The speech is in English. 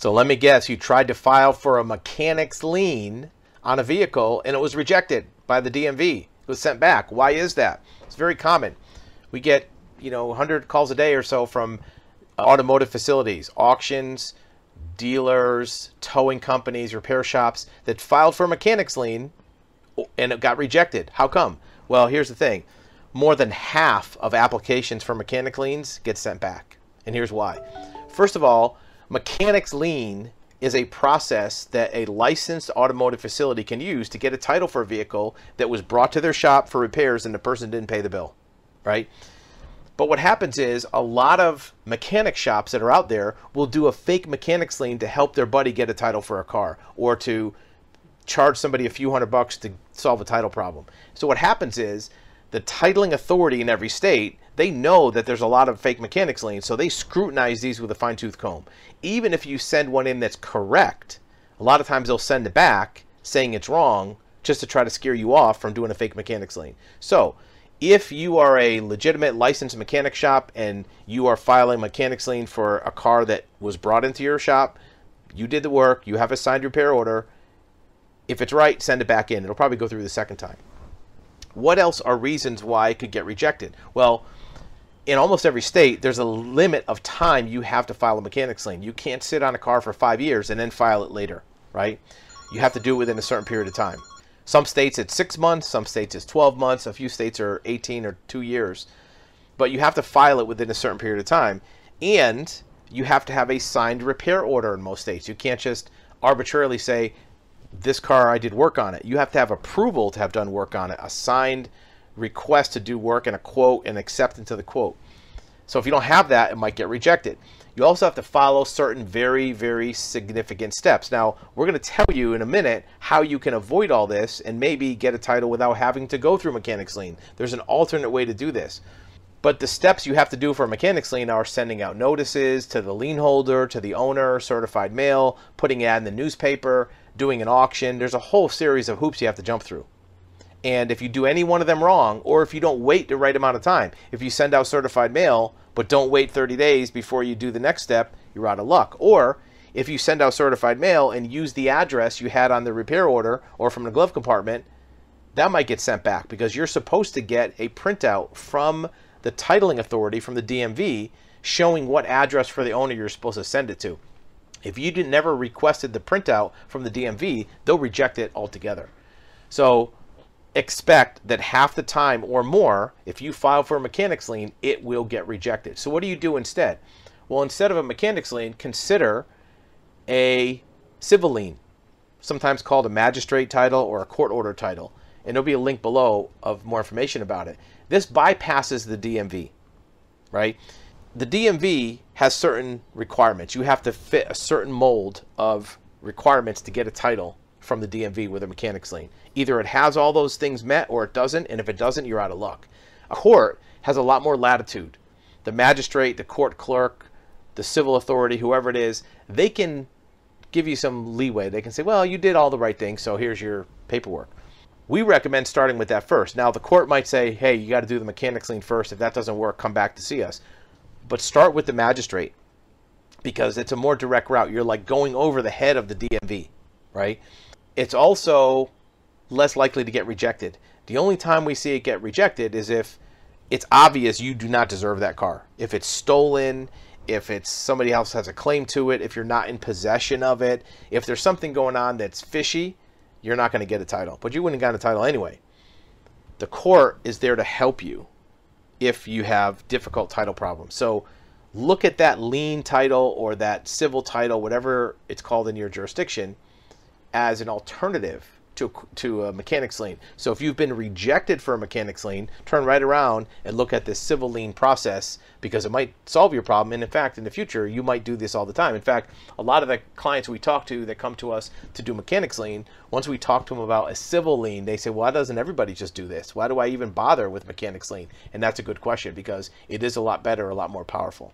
So let me guess, you tried to file for a mechanic's lien on a vehicle and it was rejected by the DMV. It was sent back. Why is that? It's very common. We get, you know, 100 calls a day or so from automotive facilities, auctions, dealers, towing companies, repair shops that filed for a mechanic's lien and it got rejected. How come? Well, here's the thing. More than half of applications for mechanic liens get sent back. And here's why. First of all, mechanic's lien is a process that a licensed automotive facility can use to get a title for a vehicle that was brought to their shop for repairs and the person didn't pay the bill, right? But what happens is a lot of mechanic shops that are out there will do a fake mechanic's lien to help their buddy get a title for a car or to charge somebody a few hundred bucks to solve a title problem. So what happens is the titling authority in every state, they know that there's a lot of fake mechanics liens, so they scrutinize these with a fine tooth comb. Even if you send one in that's correct, a lot of times they'll send it back saying it's wrong just to try to scare you off from doing a fake mechanics lien. So if you are a legitimate licensed mechanic shop and you are filing mechanics lien for a car that was brought into your shop, you did the work, you have a signed repair order. If it's right, send it back in. It'll probably go through the second time. What else are reasons why it could get rejected? Well, in almost every state, there's a limit of time you have to file a mechanics lien. You can't sit on a car for five years and then file it later, right? You have to do it within a certain period of time. Some states it's six months, some states it's 12 months, a few states are 18 or two years. But you have to file it within a certain period of time. And you have to have a signed repair order in most states. You can't just arbitrarily say, this car, I did work on it. You have to have approval to have done work on it, a signed request to do work and a quote and acceptance of the quote. So if you don't have that, it might get rejected. You also have to follow certain very, very significant steps. Now, we're going to tell you in a minute how you can avoid all this and maybe get a title without having to go through mechanics lien. There's an alternate way to do this. But the steps you have to do for mechanics lien are sending out notices to the lien holder, to the owner, certified mail, putting it in the newspaper, doing an auction. There's a whole series of hoops you have to jump through. And if you do any one of them wrong, or if you don't wait the right amount of time, if you send out certified mail but don't wait 30 days before you do the next step, you're out of luck. Or if you send out certified mail and use the address you had on the repair order or from the glove compartment, that might get sent back because you're supposed to get a printout from the titling authority from the DMV showing what address for the owner you're supposed to send it to. If you did never requested the printout from the DMV, they'll reject it altogether. So expect that half the time or more, if you file for a mechanics lien, it will get rejected. So what do you do instead? Well, instead of a mechanics lien, consider a civil lien, sometimes called a magistrate title or a court order title. And there'll be a link below of more information about it. This bypasses the DMV, right? The DMV has certain requirements. You have to fit a certain mold of requirements to get a title from the DMV with a mechanics lien. Either it has all those things met or it doesn't, and if it doesn't, you're out of luck. A court has a lot more latitude. The magistrate, the court clerk, the civil authority, whoever it is, they can give you some leeway. They can say, well, you did all the right things, so here's your paperwork. We recommend starting with that first. Now, the court might say, hey, you got to do the mechanics lien first. If that doesn't work, come back to see us but start with the magistrate because it's a more direct route. You're like going over the head of the DMV, right? It's also less likely to get rejected. The only time we see it get rejected is if it's obvious you do not deserve that car. If it's stolen, if it's somebody else has a claim to it, if you're not in possession of it, if there's something going on that's fishy, you're not going to get a title. But you wouldn't have gotten a title anyway. The court is there to help you if you have difficult title problems. So look at that lien title or that civil title, whatever it's called in your jurisdiction, as an alternative to, to a mechanic's lien. So if you've been rejected for a mechanic's lien, turn right around and look at this civil lien process because it might solve your problem. And in fact, in the future, you might do this all the time. In fact, a lot of the clients we talk to that come to us to do mechanic's lien, once we talk to them about a civil lien, they say, why doesn't everybody just do this? Why do I even bother with mechanic's lien? And that's a good question because it is a lot better, a lot more powerful.